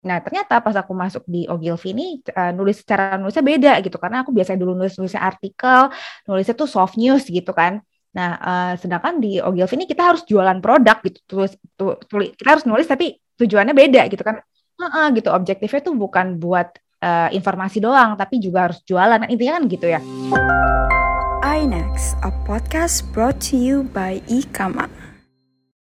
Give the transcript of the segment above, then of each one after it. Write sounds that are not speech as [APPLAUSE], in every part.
Nah ternyata pas aku masuk di Ogilvy ini uh, nulis secara nulisnya beda gitu karena aku biasanya dulu nulis nulisnya artikel, nulisnya tuh soft news gitu kan. Nah uh, sedangkan di Ogilvy ini kita harus jualan produk gitu, tulis, tulis kita harus nulis tapi tujuannya beda gitu kan. Uh -uh, gitu objektifnya tuh bukan buat uh, informasi doang tapi juga harus jualan. Intinya kan gitu ya. iNext, a podcast brought to you by Ikama.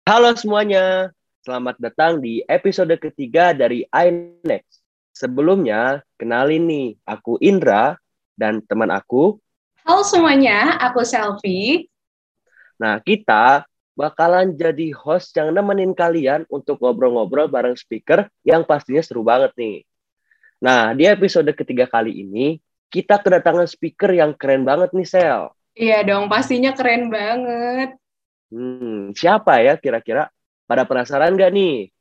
Halo semuanya, Selamat datang di episode ketiga dari iNext. Sebelumnya, kenalin nih, aku Indra dan teman aku. Halo semuanya, aku Selfie. Nah, kita bakalan jadi host yang nemenin kalian untuk ngobrol-ngobrol bareng speaker yang pastinya seru banget nih. Nah, di episode ketiga kali ini, kita kedatangan speaker yang keren banget nih, Sel. Iya dong, pastinya keren banget. Hmm, siapa ya kira-kira? Pada penasaran gak nih?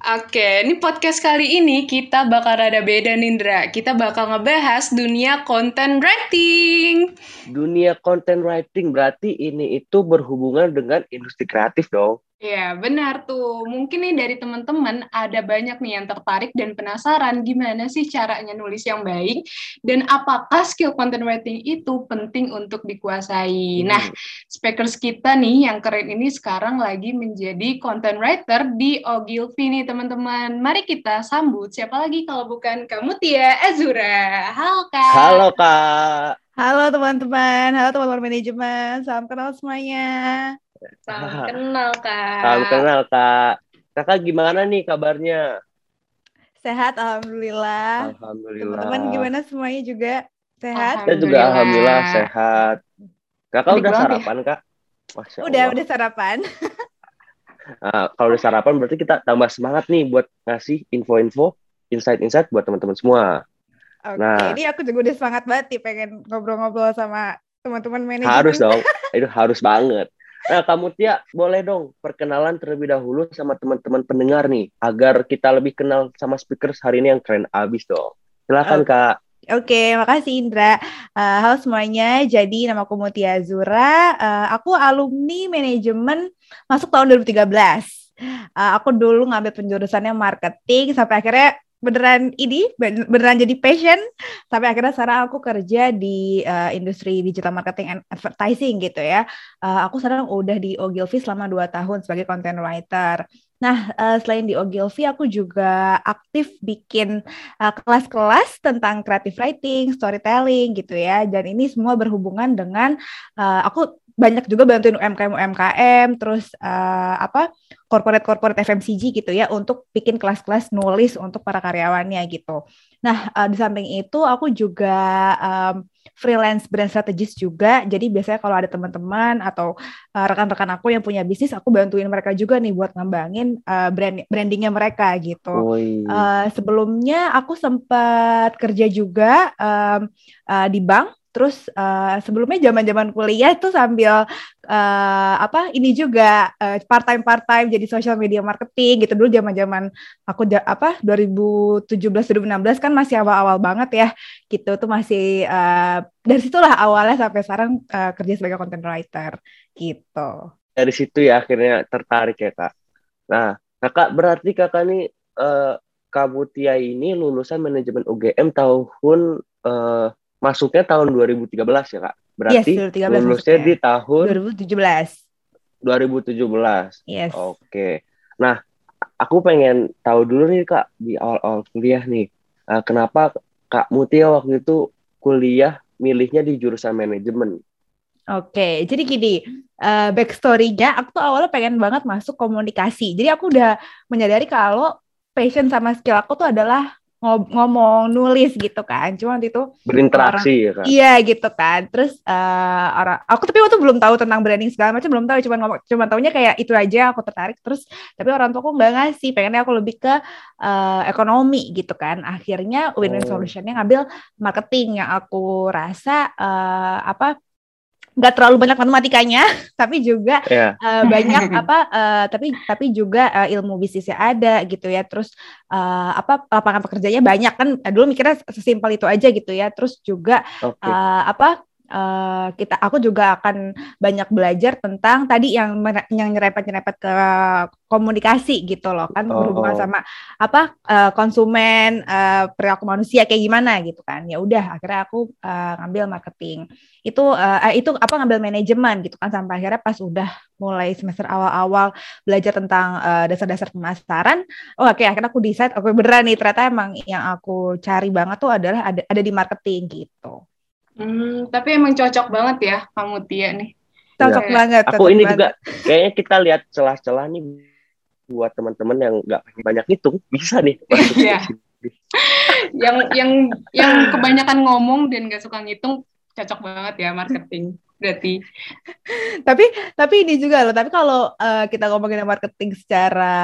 Oke, ini podcast kali ini kita bakal rada beda Nindra. Kita bakal ngebahas dunia content writing. Dunia content writing berarti ini itu berhubungan dengan industri kreatif dong. Iya, benar tuh. Mungkin nih dari teman-teman ada banyak nih yang tertarik dan penasaran gimana sih caranya nulis yang baik dan apakah skill content writing itu penting untuk dikuasai. Hmm. Nah, speakers kita nih yang keren ini sekarang lagi menjadi content writer di Ogilvy nih teman-teman. Mari kita sambut siapa lagi kalau bukan kamu Tia Azura. Halo Kak. Halo Kak. Halo teman-teman, halo teman-teman manajemen, salam kenal semuanya. Salam [LAUGHS] kenal, Kak. Salam kenal, Kak. Kakak gimana nih kabarnya? Sehat, Alhamdulillah. Alhamdulillah. Teman-teman gimana semuanya juga? Sehat? Saya juga Alhamdulillah sehat. Kakak udah sarapan, ya? Kak? Masya udah, udah sarapan. nah, [LAUGHS] kalau udah sarapan berarti kita tambah semangat nih buat ngasih info-info, insight-insight buat teman-teman semua. Oke, nah, ini aku juga udah semangat banget nih pengen ngobrol-ngobrol sama teman-teman manajemen. Harus dong, [LAUGHS] itu harus banget. Nah, kamu Tia, boleh dong perkenalan terlebih dahulu sama teman-teman pendengar nih, agar kita lebih kenal sama speakers hari ini yang keren abis dong. Silakan, oh. Kak. Oke, okay, makasih Indra. Uh, halo semuanya, jadi nama aku Mutia Zura. Uh, aku alumni manajemen masuk tahun 2013. Uh, aku dulu ngambil penjurusannya marketing, sampai akhirnya beneran ini beneran jadi passion sampai akhirnya sekarang aku kerja di uh, industri digital marketing and advertising gitu ya. Uh, aku sekarang udah di Ogilvy selama dua tahun sebagai content writer. Nah, uh, selain di Ogilvy, aku juga aktif bikin kelas-kelas uh, tentang creative writing, storytelling gitu ya. Dan ini semua berhubungan dengan uh, aku banyak juga bantuin UMKM UMKM terus uh, apa corporate corporate FMCG gitu ya untuk bikin kelas-kelas nulis untuk para karyawannya gitu. Nah uh, di samping itu aku juga um, freelance brand strategist juga. Jadi biasanya kalau ada teman-teman atau uh, rekan-rekan aku yang punya bisnis, aku bantuin mereka juga nih buat ngembangin uh, brand brandingnya mereka gitu. Uh, sebelumnya aku sempat kerja juga um, uh, di bank Terus uh, sebelumnya zaman-zaman kuliah itu sambil uh, apa ini juga uh, eh, part time part time jadi social media marketing gitu dulu zaman-zaman aku apa 2017 2016 kan masih awal-awal banget ya gitu tuh masih uh, dari situlah awalnya sampai sekarang uh, kerja sebagai content writer gitu. Dari situ ya akhirnya tertarik ya kak. Nah kakak berarti kakak nih uh, kamu Tia ini lulusan manajemen UGM tahun uh, masuknya tahun 2013 ya kak. Berarti yes, 2013 lulusnya di tahun 2017. 2017. Yes. Oke. Nah, aku pengen tahu dulu nih kak di awal-awal kuliah nih, uh, kenapa kak Mutia waktu itu kuliah milihnya di jurusan manajemen? Oke, jadi gini, uh, backstory-nya aku tuh awalnya pengen banget masuk komunikasi. Jadi aku udah menyadari kalau passion sama skill aku tuh adalah ngomong nulis gitu kan. Cuma waktu itu berinteraksi orang, ya kan iya gitu kan. Terus uh, orang aku tapi waktu belum tahu tentang branding segala macam belum tahu. Cuma ngomong cuma tahunya kayak itu aja aku tertarik. Terus tapi orang tua aku nggak ngasih. Pengennya aku lebih ke uh, ekonomi gitu kan. Akhirnya win-win oh. solutionnya ngambil marketing yang aku rasa uh, apa nggak terlalu banyak matematikanya [LAUGHS] tapi juga yeah. Iya. uh, banyak [LAUGHS] apa uh, tapi tapi juga uh, ilmu bisnisnya ada gitu ya terus uh, apa lapangan pekerjaannya banyak kan dulu mikirnya sesimpel itu aja gitu ya terus juga okay. uh, apa uh, kita aku juga akan banyak belajar tentang tadi yang yang nyerempet-nyerempet ke komunikasi gitu loh. Kan oh. berhubungan sama apa uh, konsumen uh, perilaku manusia kayak gimana gitu kan. Ya udah akhirnya aku uh, ngambil marketing. Itu uh, itu apa ngambil manajemen gitu kan sampai akhirnya pas udah mulai semester awal-awal belajar tentang uh, dasar-dasar pemasaran oh oke okay, akhirnya aku decide aku beneran nih ternyata emang yang aku cari banget tuh adalah ada ada di marketing gitu Hmm, tapi emang cocok banget ya kamu Tia nih. Cocok ya. banget. Aku ini banget. juga kayaknya kita lihat celah-celah nih buat teman-teman yang nggak banyak hitung bisa nih. [LAUGHS] Iya. yang yang yang kebanyakan ngomong dan nggak suka ngitung cocok banget ya marketing berarti. [LAUGHS] tapi tapi ini juga loh. Tapi kalau uh, kita ngomongin marketing secara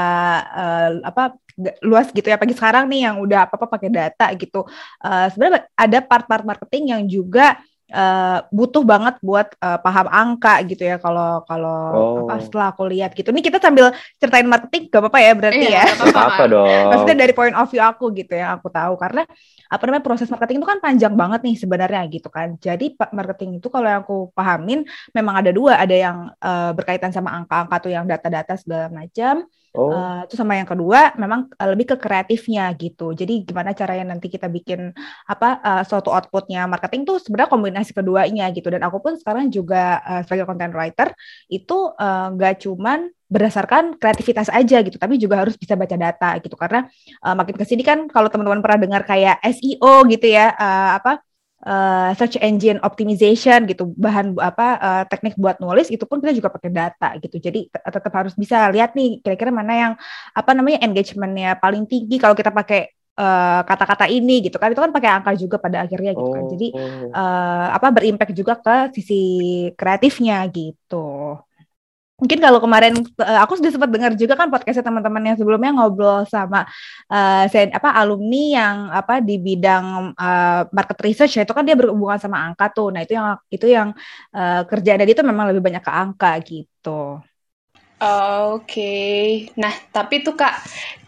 uh, apa luas gitu ya pagi sekarang nih yang udah apa apa pakai data gitu uh, sebenarnya ada part-part marketing yang juga uh, butuh banget buat uh, paham angka gitu ya kalau kalau oh. apa setelah aku lihat gitu. Ini kita sambil ceritain marketing gak apa-apa ya berarti iya, ya. Gak apa dong. Maksudnya dari point of view aku gitu ya aku tahu karena apa namanya proses marketing itu kan panjang banget nih sebenarnya gitu kan. Jadi marketing itu kalau yang aku pahamin memang ada dua, ada yang uh, berkaitan sama angka-angka tuh yang data-data segala macam Oh. Uh, itu sama yang kedua memang uh, lebih ke kreatifnya gitu. Jadi gimana caranya nanti kita bikin apa uh, suatu outputnya marketing tuh sebenarnya kombinasi keduanya gitu. Dan aku pun sekarang juga uh, sebagai content writer itu nggak uh, cuman berdasarkan kreativitas aja gitu, tapi juga harus bisa baca data gitu karena uh, makin ke sini kan kalau teman-teman pernah dengar kayak SEO gitu ya uh, apa uh, search engine optimization gitu bahan apa uh, teknik buat nulis itu pun kita juga pakai data gitu. Jadi tetap harus bisa lihat nih kira-kira mana yang apa namanya engagementnya paling tinggi kalau kita pakai kata kata-kata ini gitu kan. Itu kan pakai angka juga pada akhirnya gitu kan. Jadi uh, apa berimpact juga ke sisi kreatifnya gitu mungkin kalau kemarin uh, aku sudah sempat dengar juga kan podcastnya teman-teman yang sebelumnya ngobrol sama uh, apa alumni yang apa di bidang uh, market research ya itu kan dia berhubungan sama angka tuh. Nah itu yang itu yang uh, kerjaan dia itu memang lebih banyak ke angka gitu Oke, nah tapi tuh kak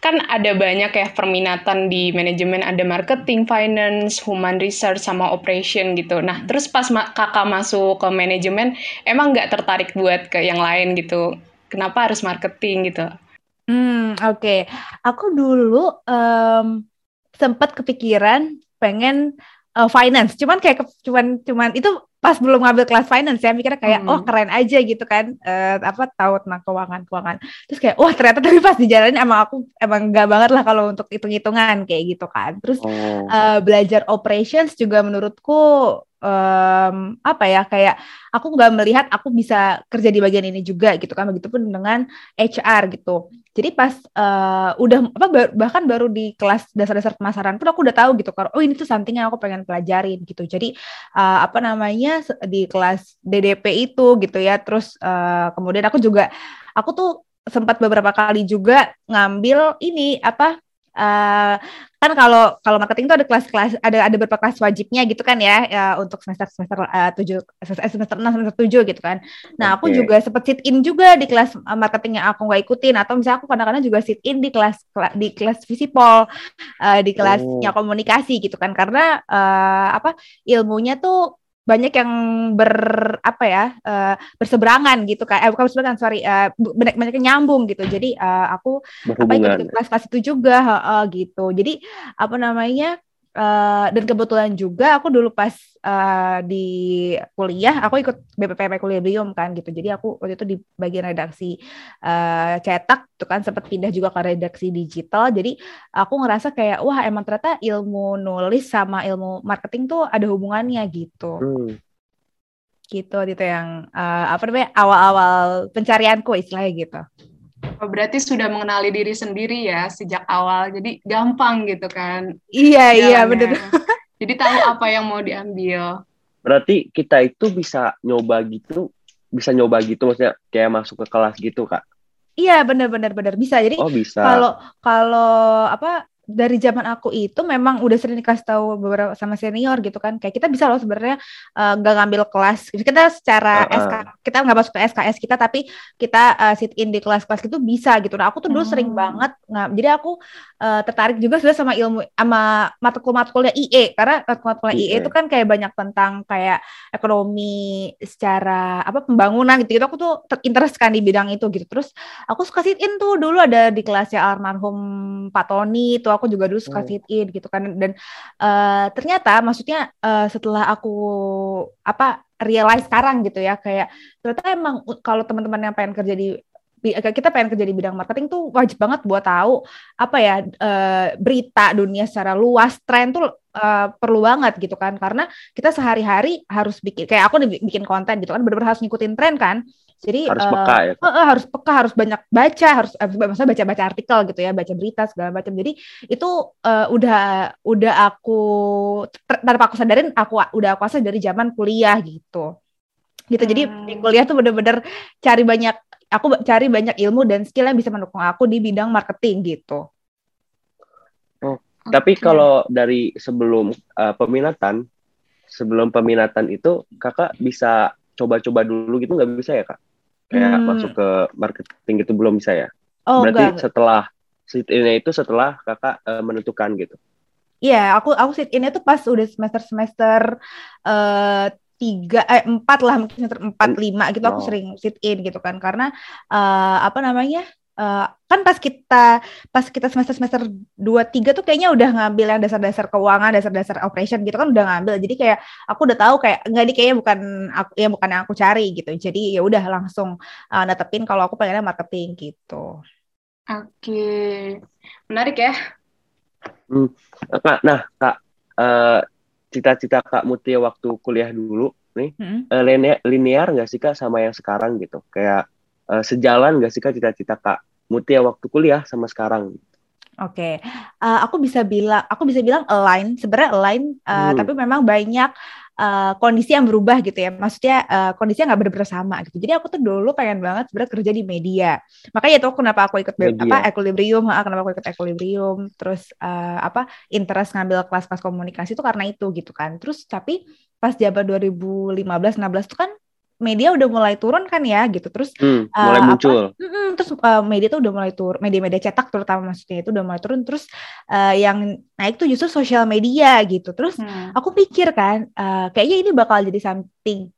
kan ada banyak ya perminatan di manajemen ada marketing, finance, human research sama operation gitu. Nah terus pas ma kakak masuk ke manajemen emang nggak tertarik buat ke yang lain gitu? Kenapa harus marketing gitu? Hmm oke, okay. aku dulu um, sempat kepikiran pengen uh, finance, cuman kayak cuman cuman itu pas belum ngambil kelas finance ya mikirnya kayak hmm. oh keren aja gitu kan uh, apa tahu tentang keuangan keuangan terus kayak wah ternyata tapi pas di jalan emang aku emang enggak banget lah kalau untuk hitung hitungan kayak gitu kan terus oh. uh, belajar operations juga menurutku um, apa ya kayak aku nggak melihat aku bisa kerja di bagian ini juga gitu kan begitupun dengan HR gitu jadi pas uh, udah apa bahkan baru di kelas dasar-dasar pemasaran pun aku udah tahu gitu kalau oh ini tuh something yang aku pengen pelajarin gitu. Jadi uh, apa namanya di kelas DDP itu gitu ya. Terus uh, kemudian aku juga aku tuh sempat beberapa kali juga ngambil ini apa uh, kan kalau kalau marketing itu ada kelas-kelas ada ada beberapa kelas wajibnya gitu kan ya, ya untuk semester semester uh, tujuh semester enam semester tujuh gitu kan. Nah okay. aku juga sempat sit in juga di kelas marketing yang aku nggak ikutin atau misalnya aku kadang-kadang juga sit in di kelas di kelas visipol uh, di kelasnya oh. komunikasi gitu kan karena uh, apa ilmunya tuh banyak yang ber apa ya uh, berseberangan gitu kan eh bukan berseberangan sorry uh, banyak banyak yang nyambung gitu. Jadi uh, aku apa ikut kelas kelas itu juga uh, gitu. Jadi apa namanya Uh, dan kebetulan juga aku dulu pas uh, di kuliah aku ikut BPPP kuliah Equilibrium kan gitu. Jadi aku waktu itu di bagian redaksi uh, cetak tuh kan sempat pindah juga ke redaksi digital. Jadi aku ngerasa kayak wah emang ternyata ilmu nulis sama ilmu marketing tuh ada hubungannya gitu. Hmm. gitu gitu yang uh, apa namanya awal-awal pencarianku istilahnya gitu berarti sudah mengenali diri sendiri ya sejak awal, jadi gampang gitu kan? Iya jalannya. iya benar. Jadi tahu apa yang mau diambil. Berarti kita itu bisa nyoba gitu, bisa nyoba gitu maksudnya kayak masuk ke kelas gitu kak? Iya benar-benar benar bisa. Jadi oh, bisa. kalau kalau apa dari zaman aku itu memang udah sering dikasih tahu beberapa sama senior gitu kan. Kayak kita bisa loh sebenarnya uh, nggak ngambil kelas. Kita secara uh -uh. SK kita nggak masuk ke SKS kita tapi kita uh, sit in di kelas-kelas itu bisa gitu. Nah aku tuh dulu hmm. sering banget nggak jadi aku uh, tertarik juga sudah sama ilmu sama matkul-matkulnya IE karena matkul-matkulnya IE itu kan kayak banyak tentang kayak ekonomi secara apa pembangunan gitu, gitu. Aku tuh interest kan di bidang itu gitu. Terus aku suka sit in tuh. Dulu ada di kelasnya almarhum Pak Tony itu aku juga dulu suka oh. sit in gitu kan dan uh, ternyata maksudnya uh, setelah aku apa realize sekarang gitu ya kayak ternyata emang kalau teman-teman yang pengen kerja di kita pengen kerja di bidang marketing tuh wajib banget buat tahu apa ya uh, berita dunia secara luas tren tuh uh, perlu banget gitu kan karena kita sehari-hari harus bikin kayak aku bikin konten gitu kan benar-benar harus ngikutin tren kan jadi harus uh, peka ya. Uh, uh, harus peka, harus banyak baca, harus uh, maksudnya baca-baca artikel gitu ya, baca berita segala macam. Jadi itu uh, udah udah aku tanpa aku sadarin aku udah aku asal dari zaman kuliah gitu. Gitu. Hmm. Jadi di hmm. kuliah tuh bener-bener cari banyak aku cari banyak ilmu dan skill yang bisa mendukung aku di bidang marketing gitu. Okay. tapi kalau dari sebelum uh, peminatan, sebelum peminatan itu kakak bisa coba-coba dulu gitu nggak bisa ya kak? kayak hmm. masuk ke marketing itu belum bisa ya? Oh, Berarti enggak. setelah sit ini itu setelah kakak uh, menentukan gitu? Iya, yeah, aku aku sit ini tuh pas udah semester semester uh, tiga eh empat lah mungkin semester empat lima gitu oh. aku sering sit in gitu kan karena uh, apa namanya uh, kan pas kita pas kita semester semester dua tiga tuh kayaknya udah ngambil yang dasar-dasar keuangan dasar-dasar operation gitu kan udah ngambil. Jadi kayak aku udah tahu kayak nggak di kayaknya bukan aku ya bukan yang aku cari gitu. Jadi ya udah langsung uh, netepin kalau aku pengennya marketing gitu. Oke. Menarik ya. Hmm. nah kak uh, cita-cita kak Mutia waktu kuliah dulu nih hmm. uh, linear linear nggak sih kak sama yang sekarang gitu? Kayak uh, sejalan nggak sih kak cita-cita kak Mutia waktu kuliah sama sekarang? Oke, okay. uh, eh, aku bisa bilang, aku bisa bilang align, sebenarnya align, uh, hmm. tapi memang banyak uh, kondisi yang berubah gitu ya. Maksudnya uh, kondisinya nggak benar-benar sama gitu. Jadi aku tuh dulu pengen banget sebenarnya kerja di media. Makanya itu kenapa aku ikut media. apa equilibrium, kenapa aku ikut equilibrium, terus uh, apa interest ngambil kelas-kelas komunikasi itu karena itu gitu kan. Terus tapi pas zaman 2015 16 itu kan media udah mulai turun kan ya gitu. Terus hmm, mulai uh, muncul. apa, mm, terus uh, media tuh udah mulai turun media-media cetak terutama maksudnya itu udah mulai turun. Terus uh, yang naik tuh justru sosial media gitu. Terus hmm. aku pikir kan uh, kayaknya ini bakal jadi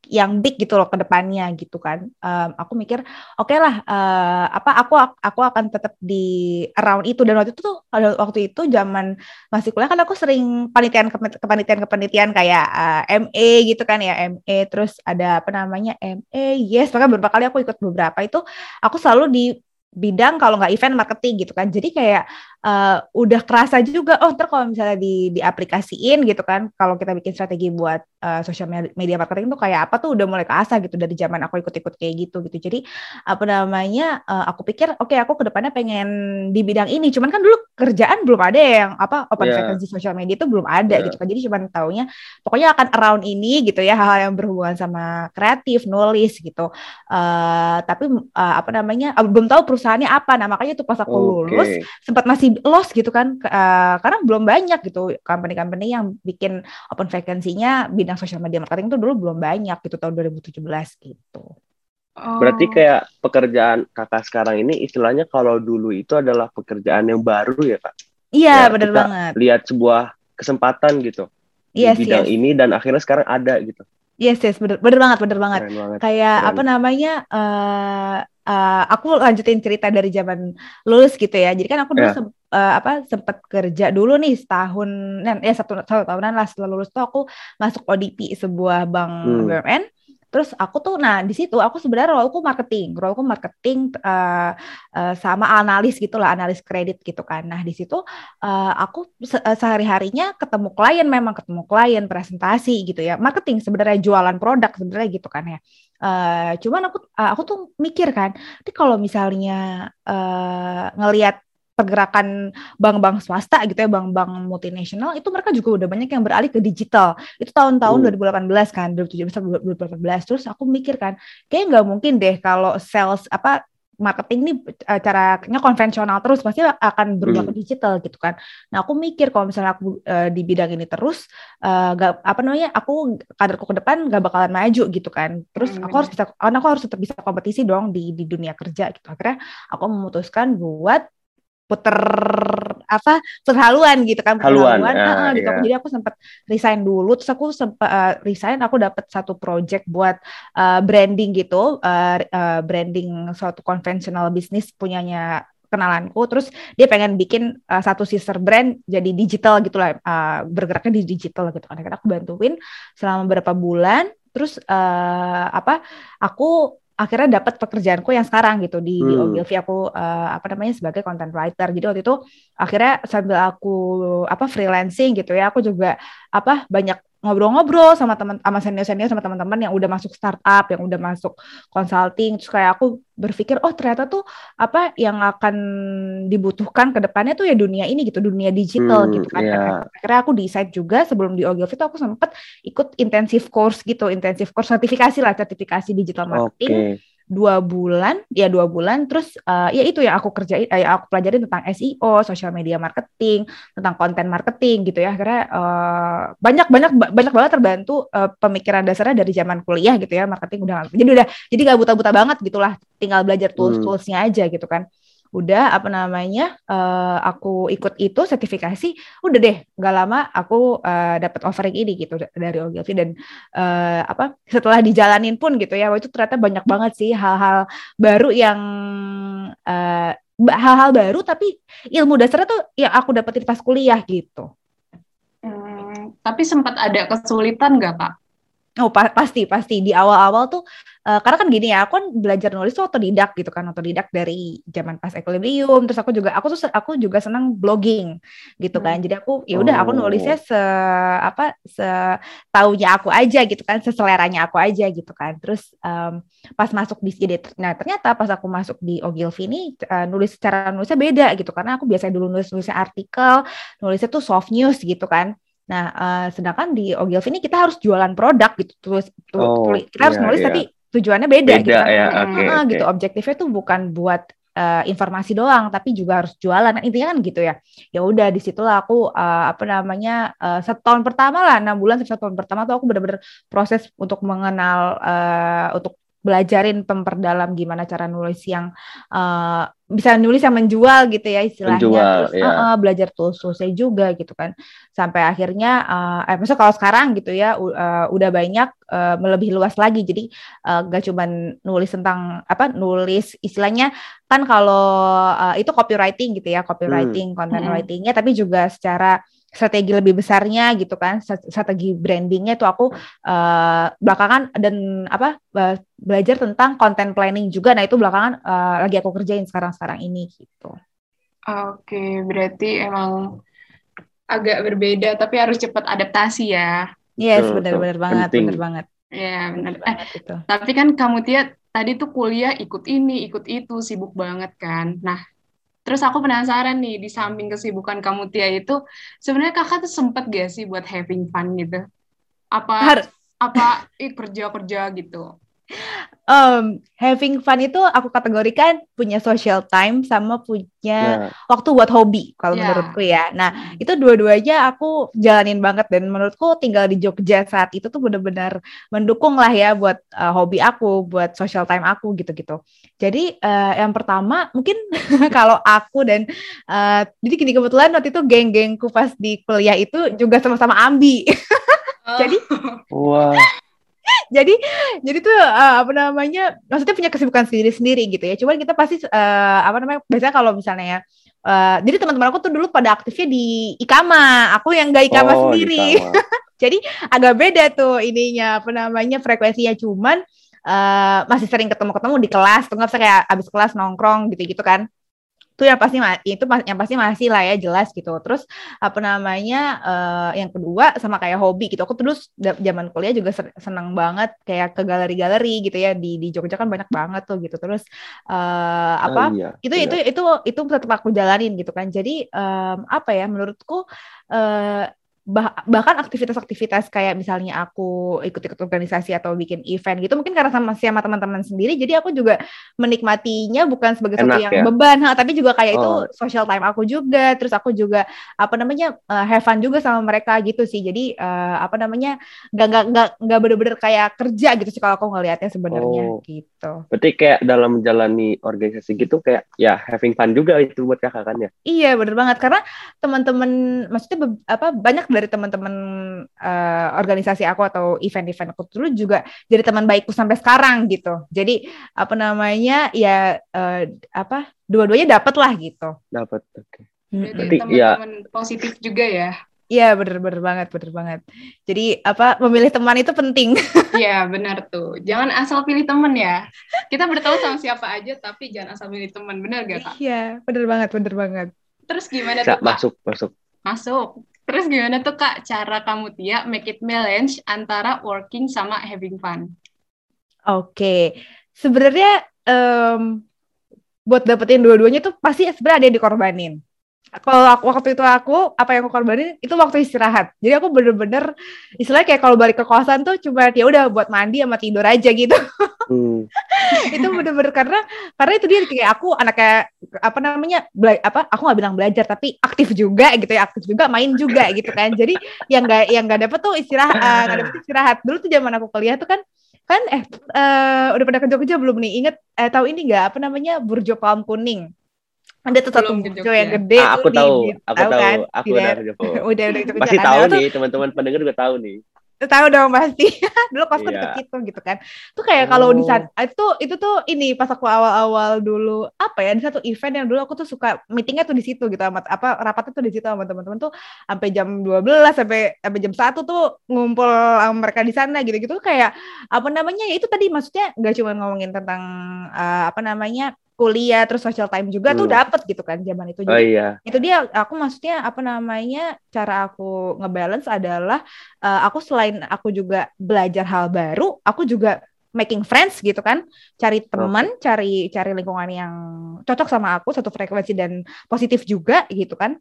yang big gitu loh ke depannya gitu kan. Um, aku mikir oke okay lah uh, apa aku aku akan tetap di around itu. Dan waktu itu tuh waktu itu zaman masih kuliah kan aku sering panitian kepanitian kepanitian kayak uh, ME gitu kan ya ME terus ada apa namanya namanya MA yes. Maka beberapa kali aku ikut beberapa itu aku selalu di bidang kalau nggak event marketing gitu kan. Jadi kayak uh, udah kerasa juga oh ntar kalau misalnya di diaplikasiin gitu kan. Kalau kita bikin strategi buat uh, social media marketing tuh kayak apa tuh udah mulai keasa gitu dari zaman aku ikut-ikut kayak gitu gitu jadi apa namanya uh, aku pikir oke okay, aku ke depannya pengen di bidang ini cuman kan dulu kerjaan belum ada yang apa open yeah. vacancy social media itu belum ada yeah. gitu kan jadi cuman taunya pokoknya akan around ini gitu ya hal-hal yang berhubungan sama kreatif nulis gitu uh, tapi uh, apa namanya uh, belum tahu perusahaannya apa nah makanya tuh pas aku okay. lulus sempat masih lost gitu kan uh, karena belum banyak gitu company-company yang bikin open vacancy-nya bidang social media marketing itu dulu belum banyak gitu tahun 2017 gitu. Oh. Berarti kayak pekerjaan kakak sekarang ini istilahnya kalau dulu itu adalah pekerjaan yang baru ya kak? Iya ya, benar banget. Lihat sebuah kesempatan gitu yes, di bidang yes. ini dan akhirnya sekarang ada gitu. Yes, yes, bener, bener banget, bener banget. banget. Kayak Keren. apa namanya? Uh, uh, aku lanjutin cerita dari zaman lulus gitu ya. Jadi kan aku dulu yeah uh, apa sempat kerja dulu nih setahun ya satu, satu tahunan lah setelah lulus tuh aku masuk ODP sebuah bank hmm. BUMN terus aku tuh nah di situ aku sebenarnya role aku marketing. Role aku marketing uh, uh, sama analis gitulah analis kredit gitu kan. Nah di situ uh, aku se sehari harinya ketemu klien memang ketemu klien presentasi gitu ya. Marketing sebenarnya jualan produk sebenarnya gitu kan ya. Uh, cuman aku uh, aku tuh mikir kan tapi kalau misalnya uh, ngelihat pergerakan bank-bank swasta gitu ya, bank-bank multinasional itu mereka juga udah banyak yang beralih ke digital. Itu tahun-tahun hmm. 2018 kan, 2017 2018. Terus aku mikir kan, kayak nggak mungkin deh kalau sales apa marketing ini uh, caranya konvensional terus pasti akan berubah ke Hmm. digital gitu kan. Nah aku mikir kalau misalnya aku uh, di bidang ini terus uh, gak, apa namanya aku kaderku ke depan gak bakalan maju gitu kan. Terus Hmm, aku harus bisa aku harus tetap bisa kompetisi dong di di dunia kerja gitu. Akhirnya aku memutuskan buat puter apa perhaluan gitu kan Haluan, perhaluan ah, ah, gitu. iya. jadi aku sempat resign dulu terus aku sempat uh, resign aku dapat satu project buat uh, branding gitu uh, uh, branding suatu konvensional bisnis punyanya kenalanku. Terus dia pengen bikin uh, satu sister brand jadi digital gitu lah uh, bergeraknya di digital gitu kan. Akhirnya aku bantuin selama beberapa bulan. Terus uh, apa aku akhirnya dapat pekerjaanku yang sekarang gitu di, di Hmm. Ogilvy aku uh, apa namanya sebagai content writer jadi waktu itu akhirnya sambil aku apa freelancing gitu ya aku juga apa banyak ngobrol-ngobrol sama teman sama senior-senior sama teman-teman yang udah masuk startup yang udah masuk consulting. Terus kayak aku berpikir oh ternyata tuh apa yang akan dibutuhkan ke depannya tuh ya dunia ini gitu dunia digital Hmm, gitu kan. iya. akhirnya aku decide juga sebelum di Ogilvy itu aku sempet ikut intensive course gitu intensive course sertifikasi lah sertifikasi digital marketing dua bulan ya dua bulan terus eh, ya itu yang aku kerjain eh, aku pelajarin tentang SEO social media marketing tentang konten marketing gitu ya akhirnya eh, banyak banyak banyak banget terbantu eh, pemikiran dasarnya dari zaman kuliah gitu ya marketing udah jadi udah jadi gak buta-buta banget gitulah tinggal belajar tools Hmm. toolsnya aja gitu kan udah apa namanya eh, aku ikut itu sertifikasi udah deh nggak lama aku eh, dapat offering ini gitu da- dari Ogilvy dan eh, apa setelah dijalanin pun gitu ya waktu itu ternyata banyak banget sih hal-hal baru yang ba- hal-hal baru tapi ilmu dasarnya tuh yang aku dapetin pas kuliah gitu. Hmm, tapi sempat ada kesulitan nggak Kak? Oh pa- pasti pasti. Di awal-awal tuh eh, karena kan gini ya aku kan belajar nulis tuh otodidak gitu kan otodidak dari zaman pas equilibrium terus aku juga aku tuh aku juga senang blogging gitu kan. Jadi aku ya udah aku Oh. nulisnya se apa se taunya aku aja gitu kan seseleranya aku aja gitu kan. Terus em, pas masuk di ide nah ternyata pas aku masuk di Ogilvy ini eh, nulis secara nulisnya beda gitu. Karena aku biasanya dulu nulis nulisnya artikel nulisnya tuh soft news gitu kan. Nah, eh, sedangkan di Ogilvy ini kita harus jualan produk gitu, tulis, Oh, tuli- kita harus iya, nulis iya. tapi tujuannya beda, gitu Beda kan. ya, Hmm, oke. Ah, oke. gitu. Objektifnya tuh bukan buat eh, informasi doang, tapi juga harus jualan. Nah, intinya kan gitu ya. Ya udah di situlah aku eh, apa namanya eh, setahun pertama lah, enam bulan sampai satu tahun pertama tuh aku benar-benar proses untuk mengenal eh, untuk belajarin memperdalam gimana cara nulis yang eh, bisa nulis yang menjual gitu ya istilahnya. Menjual, Terus ya. eh, eh, belajar tools-toolsnya juga gitu kan. Sampai akhirnya eh, eh maksudnya kalau sekarang gitu ya u- eh, udah banyak eh, melebihi luas lagi. Jadi eh, gak cuman nulis tentang apa nulis istilahnya kan kalau eh, itu copywriting gitu ya copywriting content Hmm. writingnya tapi juga secara strategi lebih besarnya gitu kan stra- strategi brandingnya itu aku eh, belakangan dan apa eh, belajar tentang content planning juga nah itu belakangan eh, lagi aku kerjain sekarang sekarang ini gitu Oke, berarti emang agak berbeda, tapi harus cepat adaptasi ya. yes benar-benar banget benar banget Ya, benar. Eh, banget itu tapi kan kamu Tia tadi tuh kuliah ikut ini, ikut itu, sibuk banget kan. Nah, terus aku penasaran nih, di samping kesibukan kamu Tia itu, sebenarnya kakak tuh sempet gak sih buat having fun gitu? Apa Har- apa ih, kerja-kerja gitu? Um, having fun itu aku kategorikan punya social time sama punya Nah, waktu buat hobi kalau Ya. menurutku ya. Nah, itu dua-duanya aku jalanin banget dan menurutku tinggal di Jogja saat itu tuh benar-benar mendukung lah ya buat uh, hobi aku, buat social time aku gitu-gitu. Jadi uh, yang pertama mungkin [LAUGHS] kalau aku dan uh, jadi gini kebetulan waktu itu geng-gengku pas di kuliah itu juga sama-sama ambi. [LAUGHS] Jadi Oh. wah, jadi jadi tuh uh, apa namanya maksudnya punya kesibukan sendiri-sendiri gitu ya. Cuman kita pasti uh, apa namanya biasanya kalau misalnya ya uh, jadi teman-teman aku tuh dulu pada aktifnya di Ikama. Aku yang gak Ikama oh, sendiri. [LAUGHS] Jadi agak beda tuh ininya apa namanya frekuensinya. Cuman uh, masih sering ketemu-ketemu di kelas. Tuh nggak kayak abis kelas nongkrong gitu-gitu kan itu yang pasti itu yang pasti masih lah ya jelas gitu. Terus apa namanya eh, yang kedua sama kayak hobi gitu. Aku terus zaman kuliah juga seneng banget kayak ke galeri-galeri gitu ya. Di di Jogja kan banyak banget tuh gitu. Terus eh, apa Ah, iya, itu iya. itu itu itu tetap aku jalanin gitu kan. Jadi em, apa ya menurutku eh, bah bahkan aktivitas-aktivitas kayak misalnya aku ikut-ikut organisasi atau bikin event gitu mungkin karena sama sama teman-teman sendiri jadi aku juga menikmatinya bukan sebagai sesuatu yang ya? beban ha, tapi juga kayak itu Oh. social time aku juga terus aku juga apa namanya uh, have fun juga sama mereka gitu sih jadi uh, apa namanya nggak nggak nggak nggak bener-bener kayak kerja gitu sih kalau aku ngelihatnya sebenarnya Oh. gitu Berarti kayak dalam menjalani organisasi gitu kayak ya having fun juga itu buat kakak kan ya. Iya bener banget karena teman-teman maksudnya apa banyak dari teman-teman eh, organisasi aku atau event-event aku dulu juga jadi teman baikku sampai sekarang gitu. Jadi apa namanya ya eh, apa dua-duanya dapat lah gitu. Dapat. Oke. Berarti Berarti, ya. teman-teman positif juga ya. Iya bener-bener banget bener banget. Jadi apa memilih teman itu penting. [LAUGHS] Iya, benar tuh. Jangan asal pilih temen ya. Kita berteman sama siapa aja, tapi jangan asal pilih teman. Benar gak, Kak? Iya bener banget bener banget. Terus gimana tuh, Kak? masuk masuk. Masuk. Terus gimana tuh, Kak, cara kamu, Tia, make it balance antara working sama having fun? Oke, sebenarnya em, buat dapetin dua-duanya tuh pasti sebenarnya ada yang dikorbanin. Kalau aku, waktu itu aku apa yang aku korbanin itu waktu istirahat. Jadi aku bener-bener istilahnya kayak kalau balik ke kosan tuh cuma ya udah buat mandi sama tidur aja gitu. Hmm. [LAUGHS] itu bener-bener karena karena itu dia kayak aku anaknya apa namanya bela- apa aku nggak bilang belajar tapi aktif juga gitu ya aktif juga main juga gitu kan. Jadi yang nggak yang nggak dapet tuh istirahat eh, nggak dapet istirahat. Dulu tuh zaman aku kuliah tuh kan kan eh eh, udah pada ke Jogja belum nih inget eh, tahu ini nggak apa namanya burjo palm kuning ada tuh satu burjo Jogja. yang gede Ah, aku tuh tahu, di- aku tahu kan aku udah Jogja. udah udah ke Pasti [LAUGHS] tahu nih teman-teman pendengar juga tahu nih. tahu dong pasti [LAUGHS] dulu kosku Iya. deket situ gitu kan tuh kayak kalau di Oh. saat itu itu tuh ini pas aku awal-awal dulu apa ya di satu event yang dulu aku tuh suka meetingnya tuh di situ gitu sama apa rapatnya tuh di situ sama teman-teman tuh sampai jam 12 sampai sampai jam satu tuh ngumpul sama mereka di sana gitu-gitu kayak apa namanya ya itu tadi maksudnya nggak cuma ngomongin tentang eh, apa namanya kuliah terus social time juga tuh Hmm. dapet gitu kan zaman itu Oh Jadi, iya. itu dia aku maksudnya apa namanya cara aku ngebalance adalah eh, aku selain aku juga belajar hal baru aku juga making friends gitu kan cari teman cari cari lingkungan yang cocok sama aku satu frekuensi dan positif juga gitu kan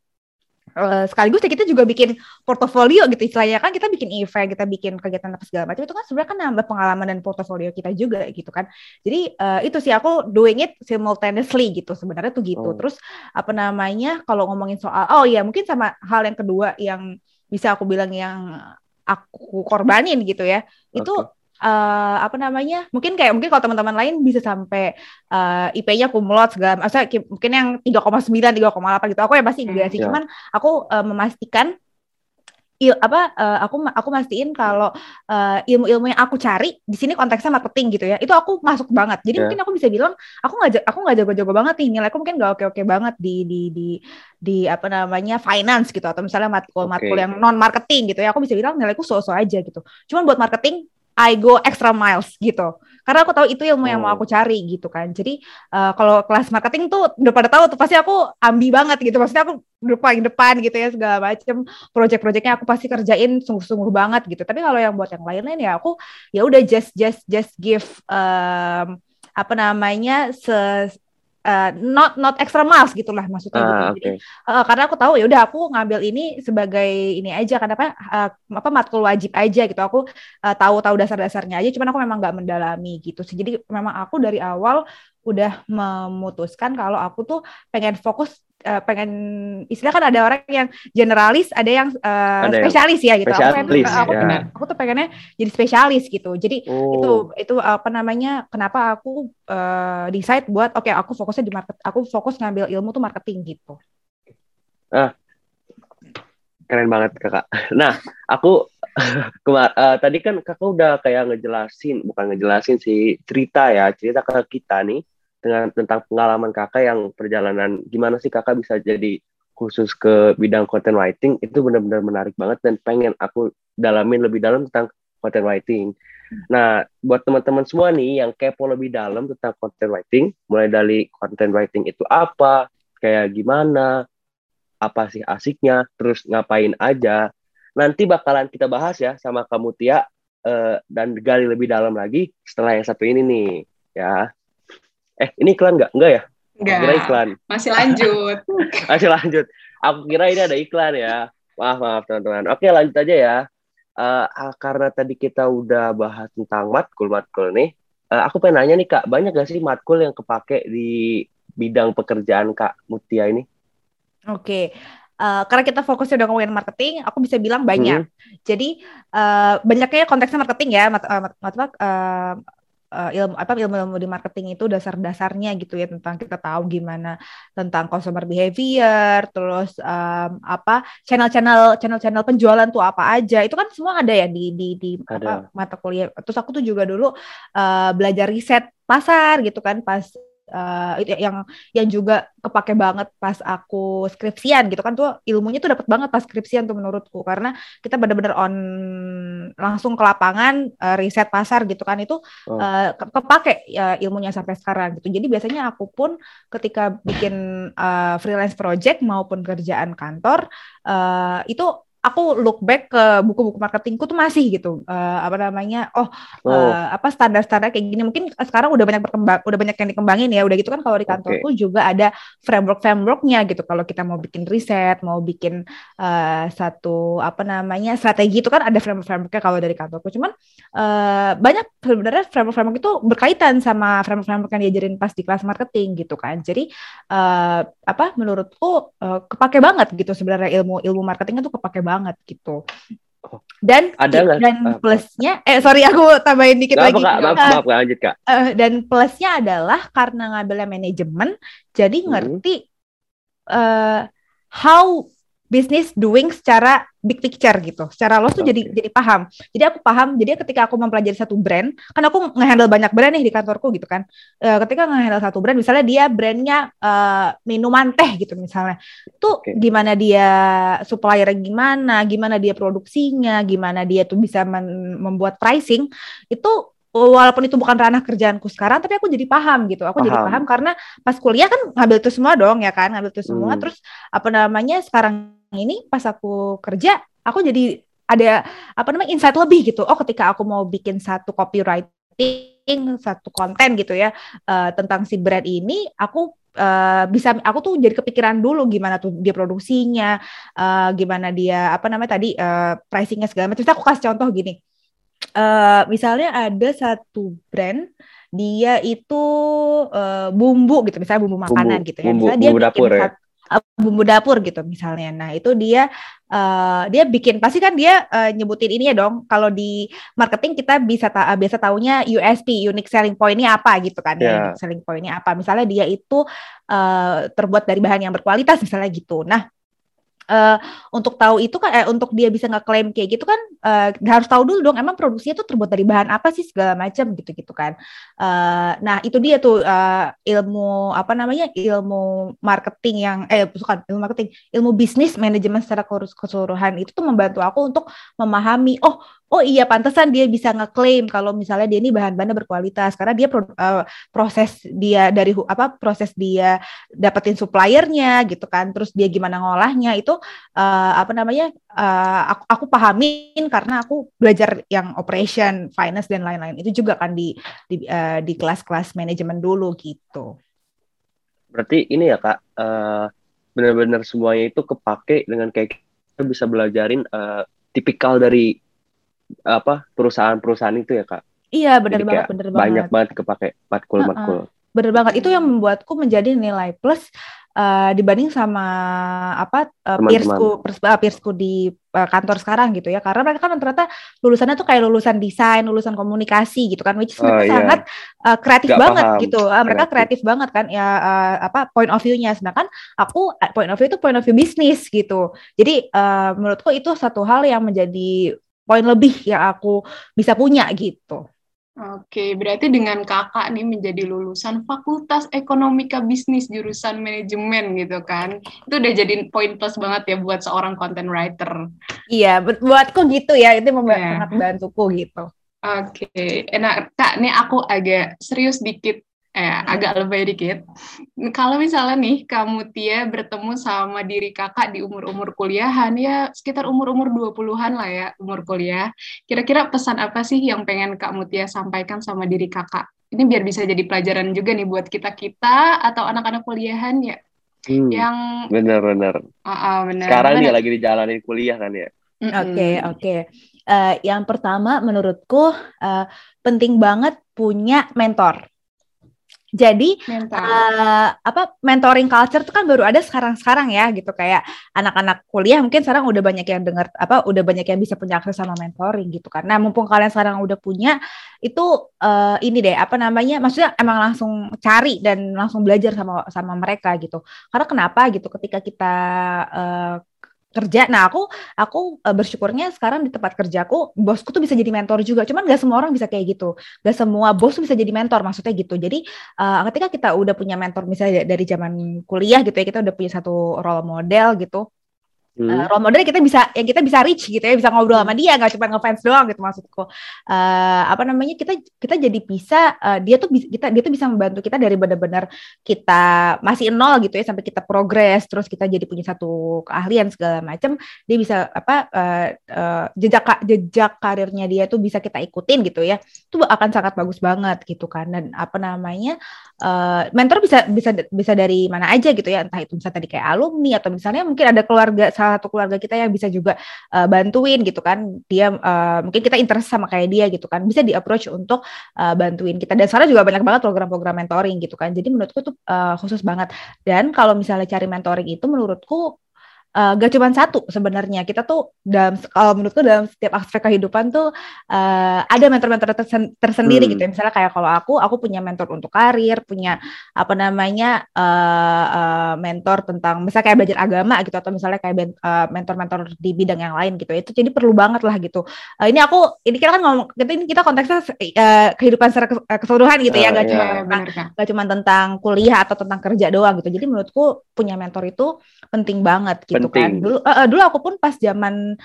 Eh, sekaligus ya kita juga bikin portofolio gitu istilahnya. Kan kita bikin event kita bikin kegiatan apa segala macam itu kan sebenarnya kan nambah pengalaman dan portofolio kita juga gitu kan. Jadi eh, itu sih aku doing it simultaneously gitu sebenarnya tuh gitu. Oh. terus apa namanya kalau ngomongin soal oh ya mungkin sama hal yang kedua yang bisa aku bilang yang aku korbanin gitu ya. Itu Eh, apa namanya mungkin kayak mungkin kalau teman-teman lain bisa sampai eh, IP-nya kumlot segala masa ki- mungkin yang 3,9 3,8 gitu aku ya pasti enggak sih Ya. cuman aku eh, memastikan il, apa eh, aku aku mastiin kalau eh, ilmu-ilmu yang aku cari di sini konteksnya marketing gitu ya itu aku masuk banget jadi Ya. mungkin aku bisa bilang aku nggak aku nggak jago-jago banget nih nilaiku mungkin nggak oke-oke banget di di di di apa namanya finance gitu atau misalnya matkul matkul Oke. yang non marketing gitu ya aku bisa bilang nilaiku so-so aja gitu cuman buat marketing I go extra miles gitu. Karena aku tahu itu ilmu yang mau Oh. aku cari gitu kan. Jadi eh, kalau kelas marketing tuh udah pada tahu tuh pasti aku ambi banget gitu. Maksudnya aku duduk paling depan gitu ya segala macem. Project-projectnya aku pasti kerjain sungguh-sungguh banget gitu. Tapi kalau yang buat yang lain-lain ya aku ya udah just just just give um, apa namanya se uh, not not extra miles gitulah maksudnya gitu. Ah, Jadi, oke. uh, karena aku tahu ya udah aku ngambil ini sebagai ini aja karena apa uh, apa matkul wajib aja gitu aku uh, tahu-tahu dasar-dasarnya aja cuman aku memang nggak mendalami gitu jadi memang aku dari awal udah memutuskan kalau aku tuh pengen fokus uh, pengen istilah kan ada orang yang generalis ada yang uh, Ada yang spesialis ya gitu aku, pengen- spesialis, aku, ya. aku tuh pengennya jadi spesialis gitu jadi itu Oh. itu apa namanya kenapa aku eh, decide buat oke aku fokusnya di market aku fokus ngambil ilmu tuh marketing gitu Keren banget kakak. Nah, aku [LAUGHS] kemar eh, tadi kan kakak udah kayak ngejelasin, bukan ngejelasin sih cerita ya, cerita ke kita nih dengan tentang pengalaman kakak yang perjalanan gimana sih kakak bisa jadi khusus ke bidang content writing itu benar-benar menarik banget dan pengen aku dalamin lebih dalam tentang content writing. Nah, buat teman-teman semua nih yang kepo lebih dalam tentang content writing, mulai dari content writing itu apa, kayak gimana, apa sih asiknya, terus ngapain aja. Nanti bakalan kita bahas ya sama kamu Tia eh, dan gali lebih dalam lagi setelah yang satu ini nih, ya. Eh, ini iklan nggak? Enggak ya? Aku kira Enggak, iklan. masih lanjut. [LAUGHS] Masih lanjut. Aku kira ini ada iklan ya. Maaf, maaf teman-teman. Oke, lanjut aja ya. Uh, karena tadi kita udah bahas tentang matkul-matkul nih, uh, aku pengen nanya nih Kak, banyak gak sih matkul yang kepake di bidang pekerjaan Kak Mutia ini? Oke, uh, karena kita fokusnya udah ngomongin marketing, aku bisa bilang banyak. Hmm. Jadi uh, banyaknya konteksnya marketing ya, mat, uh, mat, mat, uh, uh, ilmu apa ilmu-ilmu di marketing itu dasar-dasarnya gitu ya tentang kita tahu gimana tentang consumer behavior, terus um, apa channel-channel channel-channel penjualan tuh apa aja. Itu kan semua ada ya di di di ada. apa mata kuliah. Terus aku tuh juga dulu uh, belajar riset pasar gitu kan pas uh, yang yang juga kepake banget pas aku skripsian gitu kan tuh ilmunya tuh dapat banget pas skripsian tuh menurutku. Karena kita benar-benar on langsung ke lapangan uh, riset pasar gitu kan itu uh, kepake ya ilmunya sampai sekarang gitu. Jadi biasanya aku pun ketika bikin uh, freelance project maupun kerjaan kantor uh, itu aku look back ke buku-buku marketingku tuh masih gitu uh, apa namanya oh, oh. Uh, apa standar-standar kayak gini. Mungkin sekarang udah banyak berkembang udah banyak yang dikembangin ya. Udah gitu kan kalau di kantorku okay. juga ada framework frameworknya gitu. Kalau kita mau bikin riset mau bikin uh, satu apa namanya strategi itu kan ada framework frameworknya kalau dari kantorku. Cuman uh, banyak sebenarnya framework framework itu berkaitan sama framework framework yang diajarin pas di kelas marketing gitu kan. Jadi uh, apa menurutku uh, kepake banget gitu sebenarnya ilmu ilmu marketingnya tuh kepake banget gitu. Dan ada gak? dan plusnya eh sorry aku tambahin dikit gak lagi. Apa, maaf, maaf, maaf, lanjut Kak. Uh, dan plusnya adalah karena ngambilnya manajemen jadi hmm. ngerti uh, how business doing secara big picture gitu. Secara lo tuh okay. jadi jadi paham. Jadi aku paham. Jadi ketika aku mempelajari satu brand, kan aku ngehandle banyak brand nih di kantorku gitu kan. E, ketika ngehandle satu brand, misalnya dia brandnya e, minuman teh gitu misalnya, tuh okay. gimana dia supplier gimana, gimana dia produksinya, gimana dia tuh bisa membuat pricing itu walaupun itu bukan ranah kerjaanku sekarang tapi aku jadi paham gitu aku paham. jadi paham karena pas kuliah kan ngambil itu semua dong ya kan ngambil itu semua hmm. terus apa namanya sekarang ini pas aku kerja aku jadi ada apa namanya insight lebih gitu oh ketika aku mau bikin satu copywriting satu konten gitu ya uh, tentang si brand ini aku Uh, bisa aku tuh jadi kepikiran dulu gimana tuh dia produksinya, uh, gimana dia apa namanya tadi uh, pricingnya segala macam. Aku kasih contoh gini, uh, misalnya ada satu brand dia itu uh, bumbu gitu misalnya bumbu makanan bumbu, gitu ya misalnya bumbu, dia bumbu bikin dapur, ya? Uh, bumbu dapur gitu misalnya. Nah itu dia uh, dia bikin pasti kan dia uh, nyebutin ini ya dong kalau di marketing kita bisa ta biasa taunya USP unique selling point-nya apa gitu kan yeah. ya unique selling point-nya apa. Misalnya dia itu uh, terbuat dari bahan yang berkualitas misalnya gitu. Nah uh, untuk tahu itu kan eh, untuk dia bisa ngeklaim kayak gitu kan uh, harus tahu dulu dong emang produksinya tuh terbuat dari bahan apa sih segala macam gitu gitu kan. Uh, nah itu dia tuh uh, ilmu apa namanya ilmu marketing yang eh bukan ilmu marketing ilmu bisnis manajemen secara keseluruhan itu tuh membantu aku untuk memahami oh oh iya pantesan dia bisa ngeklaim kalau misalnya dia ini bahan-bahannya berkualitas. Karena dia pro, uh, proses dia dari apa proses dia dapetin suppliernya gitu kan. Terus dia gimana ngolahnya itu uh, apa namanya uh, aku, aku pahamin karena aku belajar yang operation finance dan lain-lain. Itu juga kan di di, uh, di kelas-kelas manajemen dulu gitu. Berarti ini ya kak uh, benar-benar semuanya itu kepake dengan kayak kita bisa belajarin uh, tipikal dari apa perusahaan-perusahaan itu ya kak iya benar banget benar banget banyak banget kepake matkul matkul uh -uh. benar banget itu yang membuatku menjadi nilai plus uh, dibanding sama apa uh, peersku uh, peersku di uh, kantor sekarang gitu ya karena mereka kan ternyata lulusannya tuh kayak lulusan desain lulusan komunikasi gitu kan which is oh, mereka iya. sangat uh, kreatif Gak banget paham. gitu uh, mereka kreatif. kreatif banget kan ya uh, apa point of view-nya sedangkan aku point of view itu point of view bisnis gitu jadi uh, menurutku itu satu hal yang menjadi poin lebih yang aku bisa punya gitu. Oke, berarti dengan kakak nih menjadi lulusan Fakultas Ekonomika Bisnis jurusan manajemen gitu kan, itu udah jadi poin plus banget ya buat seorang content writer. Iya, buatku gitu ya, itu membantu yeah. sangat bantuku gitu. Oke, okay. nah kak, nih aku agak serius dikit eh agak lebih dikit. Kalau misalnya nih kamu Tia bertemu sama diri kakak di umur-umur kuliahan ya sekitar umur-umur 20-an lah ya umur kuliah. Kira-kira pesan apa sih yang pengen Kak Mutia sampaikan sama diri kakak? Ini biar bisa jadi pelajaran juga nih buat kita-kita atau anak-anak kuliahan ya. Hmm, yang bener-bener. oh, oh, bener. Sekarang Gimana? dia lagi dijalanin kuliah kan ya. Oke, oke. Eh, yang pertama menurutku eh, penting banget punya mentor. Jadi mental eh, apa mentoring culture itu kan baru ada sekarang-sekarang ya gitu kayak anak-anak kuliah mungkin sekarang udah banyak yang dengar apa udah banyak yang bisa punya akses sama mentoring gitu kan. Nah, mumpung kalian sekarang udah punya itu eh, ini deh apa namanya maksudnya emang langsung cari dan langsung belajar sama sama mereka gitu. Karena kenapa gitu ketika kita eh, kerja. Nah aku aku eh, bersyukurnya sekarang di tempat kerjaku bosku tuh bisa jadi mentor juga. Cuman gak semua orang bisa kayak gitu. Gak semua bos tuh bisa jadi mentor maksudnya gitu. Jadi uh, ketika kita udah punya mentor misalnya dari zaman kuliah gitu ya kita udah punya satu role model gitu Hmm. Uh, role model kita bisa yang kita bisa reach gitu ya bisa ngobrol sama dia nggak cuma ngefans doang gitu maksudku Uh, apa namanya kita kita jadi bisa uh, dia tuh bisa kita dia tuh bisa membantu kita dari benar-benar kita masih nol gitu ya sampai kita progres terus kita jadi punya satu keahlian segala macam dia bisa apa uh, uh, jejak jejak karirnya dia tuh bisa kita ikutin gitu ya itu akan sangat bagus banget gitu kan dan apa namanya uh, mentor bisa bisa bisa dari mana aja gitu ya. Entah itu misalnya tadi kayak alumni atau misalnya mungkin ada keluarga salah satu keluarga kita yang bisa juga uh, bantuin gitu kan. Dia uh, mungkin kita interest sama kayak dia gitu kan. Bisa di approach untuk uh, bantuin kita. Dan sekarang juga banyak banget program-program mentoring gitu kan. Jadi menurutku itu uh, khusus banget. Dan kalau misalnya cari mentoring itu menurutku uh, gak cuma satu sebenarnya kita tuh dalam kalau menurutku dalam setiap aspek kehidupan tuh uh, ada mentor-mentor tersen- tersendiri Hmm. gitu ya misalnya kayak kalau aku aku punya mentor untuk karir punya apa namanya uh, uh, mentor tentang misalnya kayak belajar agama gitu atau misalnya kayak ben- uh, mentor-mentor di bidang yang lain gitu itu jadi perlu banget lah gitu Uh, ini aku ini kita kan ngomong kita ini kita konteksnya uh, kehidupan secara kes- uh, keseluruhan gitu ya Ah, gak iya. cuma Ya, tentang gak cuma tentang kuliah atau tentang kerja doang gitu. Jadi menurutku punya mentor itu penting banget gitu kan. Penting. Dulu eh, eh, dulu aku pun pas zaman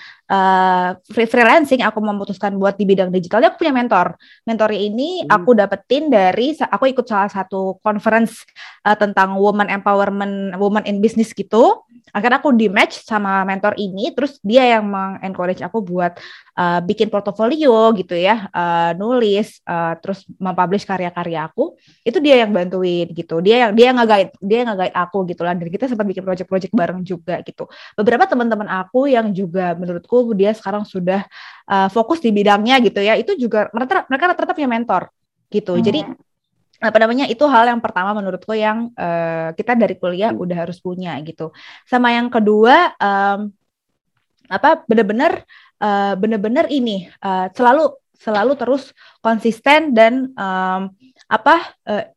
free freelancing aku memutuskan buat di bidang digital aku punya mentor. Mentor ini Hmm. aku dapetin dari aku ikut salah satu conference eh, tentang woman empowerment, woman in business gitu. Akhirnya aku di match sama mentor ini, terus dia yang mengencourage aku buat uh, bikin portofolio gitu ya, uh, nulis, uh, terus mempublish karya-karya aku. Itu dia yang bantuin gitu. Dia yang dia yang nge-guide, dia yang nge-guide aku gitu lah. Dan kita sempat bikin project-project bareng juga gitu. Beberapa teman-teman aku yang juga menurutku dia sekarang sudah uh, fokus di bidangnya gitu ya. Itu juga mereka mereka rata-rata punya mentor gitu. Jadi apa namanya itu hal yang pertama menurutku yang eh, kita dari kuliah udah harus punya gitu. Sama yang kedua em, apa bener-bener eh, bener-bener ini eh, selalu selalu terus konsisten dan em, apa eh,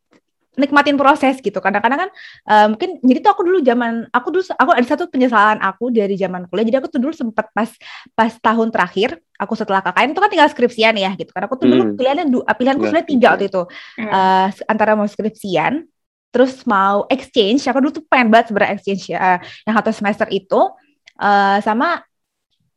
nikmatin proses gitu. Kadang-kadang kan eh, mungkin jadi tuh aku dulu zaman aku dulu aku ada satu penyesalan aku dari zaman kuliah. Jadi aku tuh dulu sempet pas pas tahun terakhir aku setelah KKN itu kan tinggal skripsian ya gitu. Karena aku tuh dulu Hmm. pilihannya du- pilihanku Iya, sebenarnya tiga waktu itu Hmm. eh, antara mau skripsian terus mau exchange aku dulu tuh pengen banget sebenarnya exchange ya eh, yang satu semester itu eh, sama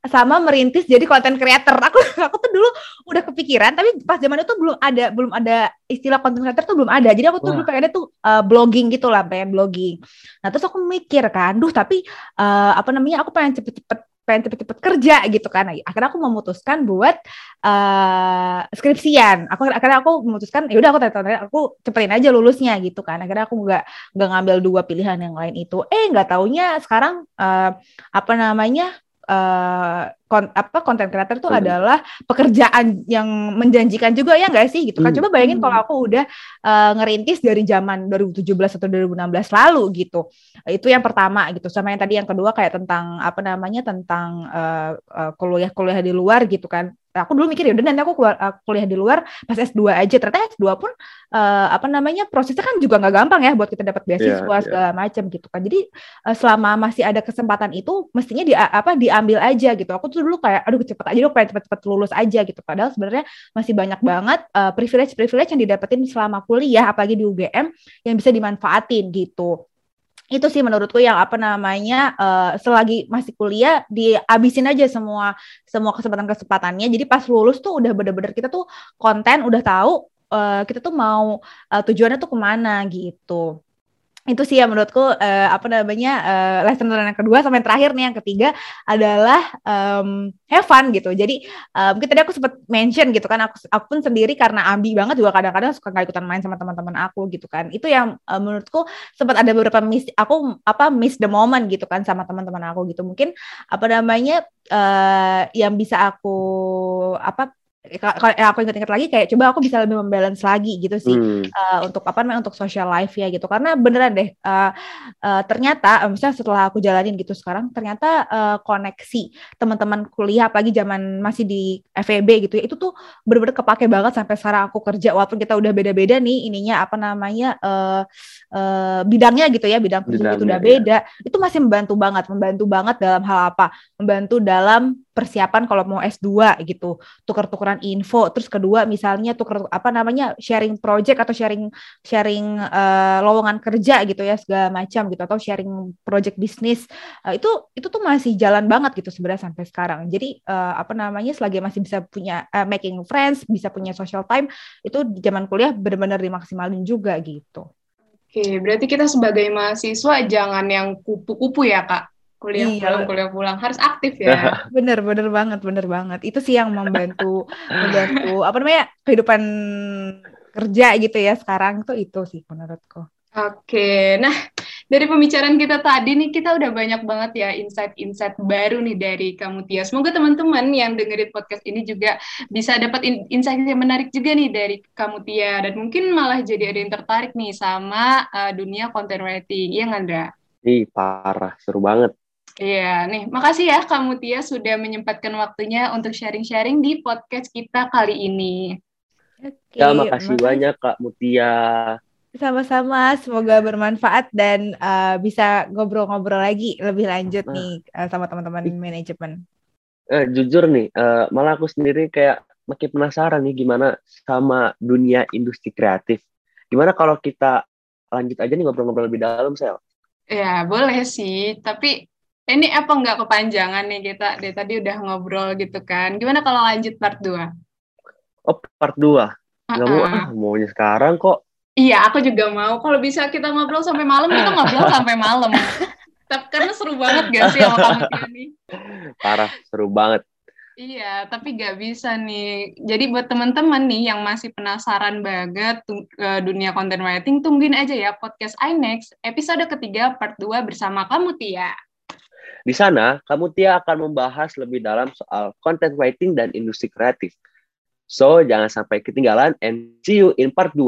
sama merintis jadi content creator aku [LAUGHS] aku tuh dulu udah kepikiran tapi pas zaman itu belum ada belum ada istilah content creator tuh belum ada jadi aku tuh Wah. dulu pengennya tuh eh, blogging gitu lah pengen blogging nah terus aku mikir kan duh tapi eh, apa namanya aku pengen cepet-cepet pengen cepet-cepet kerja gitu kan akhirnya aku memutuskan buat eh skripsian. Aku akhirnya aku memutuskan ya udah aku tanya aku cepetin aja lulusnya gitu kan. Akhirnya aku nggak nggak ngambil dua pilihan yang lain itu. Eh nggak taunya sekarang eh, apa namanya eh kon, apa konten creator itu Hmm. adalah pekerjaan yang menjanjikan juga ya nggak sih gitu kan. Hmm. Coba bayangin Hmm. kalau aku udah eh, ngerintis dari zaman 2017 atau 2016 lalu gitu. Itu yang pertama gitu. Sama yang tadi yang kedua kayak tentang apa namanya tentang eh, kuliah-kuliah di luar gitu kan. Aku dulu mikir ya udah nanti aku keluar eh, kuliah di luar pas S2 aja. Ternyata S2 pun eh, apa namanya prosesnya kan juga nggak gampang ya buat kita dapat beasiswa Iya, iya. segala macam gitu kan. Jadi eh, selama masih ada kesempatan itu mestinya di apa diambil aja gitu. Aku tuh dulu kayak aduh cepet aja dong pengen cepet-cepet lulus aja gitu. Padahal sebenarnya masih banyak banget eh, privilege-privilege yang didapetin selama kuliah apalagi di UGM yang bisa dimanfaatin gitu itu sih menurutku yang apa namanya eh, selagi masih kuliah dihabisin aja semua semua kesempatan kesempatannya jadi pas lulus tuh udah bener-bener kita tuh konten udah tahu eh, kita tuh mau eh, tujuannya tuh ke mana gitu itu sih ya menurutku uh, apa namanya uh, lesson learn yang kedua sama yang terakhir nih yang ketiga adalah um, have fun gitu. Jadi uh, mungkin tadi aku sempat mention gitu kan aku, aku pun sendiri karena ambi banget juga kadang-kadang suka nggak ikutan main sama teman-teman aku gitu kan. Itu yang uh, menurutku sempat ada beberapa miss aku apa miss the moment gitu kan sama teman-teman aku gitu. Mungkin apa namanya uh, yang bisa aku apa kalau aku ingat-ingat lagi kayak coba aku bisa lebih membalance lagi gitu sih hmm. uh, untuk apa namanya untuk social life ya gitu karena beneran deh uh, uh, ternyata misalnya setelah aku jalanin gitu sekarang ternyata uh, koneksi teman-teman kuliah apalagi zaman masih di FEB gitu ya itu tuh bener-bener kepake banget sampai sekarang aku kerja walaupun kita udah beda-beda nih ininya apa namanya uh, uh, bidangnya gitu ya bidang itu udah beda ya. itu masih membantu banget membantu banget dalam hal apa membantu dalam persiapan kalau mau S2 gitu, tukar-tukaran info, terus kedua misalnya tukar apa namanya sharing project atau sharing sharing uh, lowongan kerja gitu ya segala macam gitu atau sharing project bisnis. Uh, itu itu tuh masih jalan banget gitu sebenarnya sampai sekarang. Jadi uh, apa namanya selagi masih bisa punya uh, making friends, bisa punya social time, itu di zaman kuliah benar-benar dimaksimalin juga gitu. Oke, berarti kita sebagai mahasiswa jangan yang kupu-kupu ya, Kak kuliah iya. pulang kuliah pulang harus aktif ya [LAUGHS] bener bener banget bener banget itu sih yang membantu membantu apa namanya kehidupan kerja gitu ya sekarang tuh itu sih menurutku Oke, nah dari pembicaraan kita tadi nih kita udah banyak banget ya insight-insight baru nih dari kamu Tia. Semoga teman-teman yang dengerin podcast ini juga bisa dapat insight yang menarik juga nih dari kamu Tia dan mungkin malah jadi ada yang tertarik nih sama uh, dunia content writing. Iya Ngandra? Ih, parah, seru banget. Iya, nih makasih ya kamu Tia sudah menyempatkan waktunya untuk sharing-sharing di podcast kita kali ini. Oke, ya, makasih makasih banyak Kak Mutia. Sama-sama, semoga bermanfaat dan uh, bisa ngobrol-ngobrol lagi lebih lanjut nah. nih uh, sama teman-teman manajemen. Eh, jujur nih, uh, malah aku sendiri kayak makin penasaran nih gimana sama dunia industri kreatif. Gimana kalau kita lanjut aja nih ngobrol-ngobrol lebih dalam, Sel? Ya, boleh sih. Tapi ini apa nggak kepanjangan nih kita deh tadi udah ngobrol gitu kan. Gimana kalau lanjut part 2? Oh, part 2. Nggak mau ah, maunya sekarang kok. Iya, aku juga mau. Kalau bisa kita ngobrol sampai malam, kita ngobrol [LAUGHS] sampai malam. Tapi karena seru banget gak sih sama kamu ini? Parah, seru banget. Iya, tapi gak bisa nih. Jadi buat teman-teman nih yang masih penasaran banget ke dunia content writing, tungguin aja ya podcast iNext episode ketiga part 2 bersama kamu Tia. Di sana, kamu Tia akan membahas lebih dalam soal content writing dan industri kreatif. So, jangan sampai ketinggalan and see you in part 2.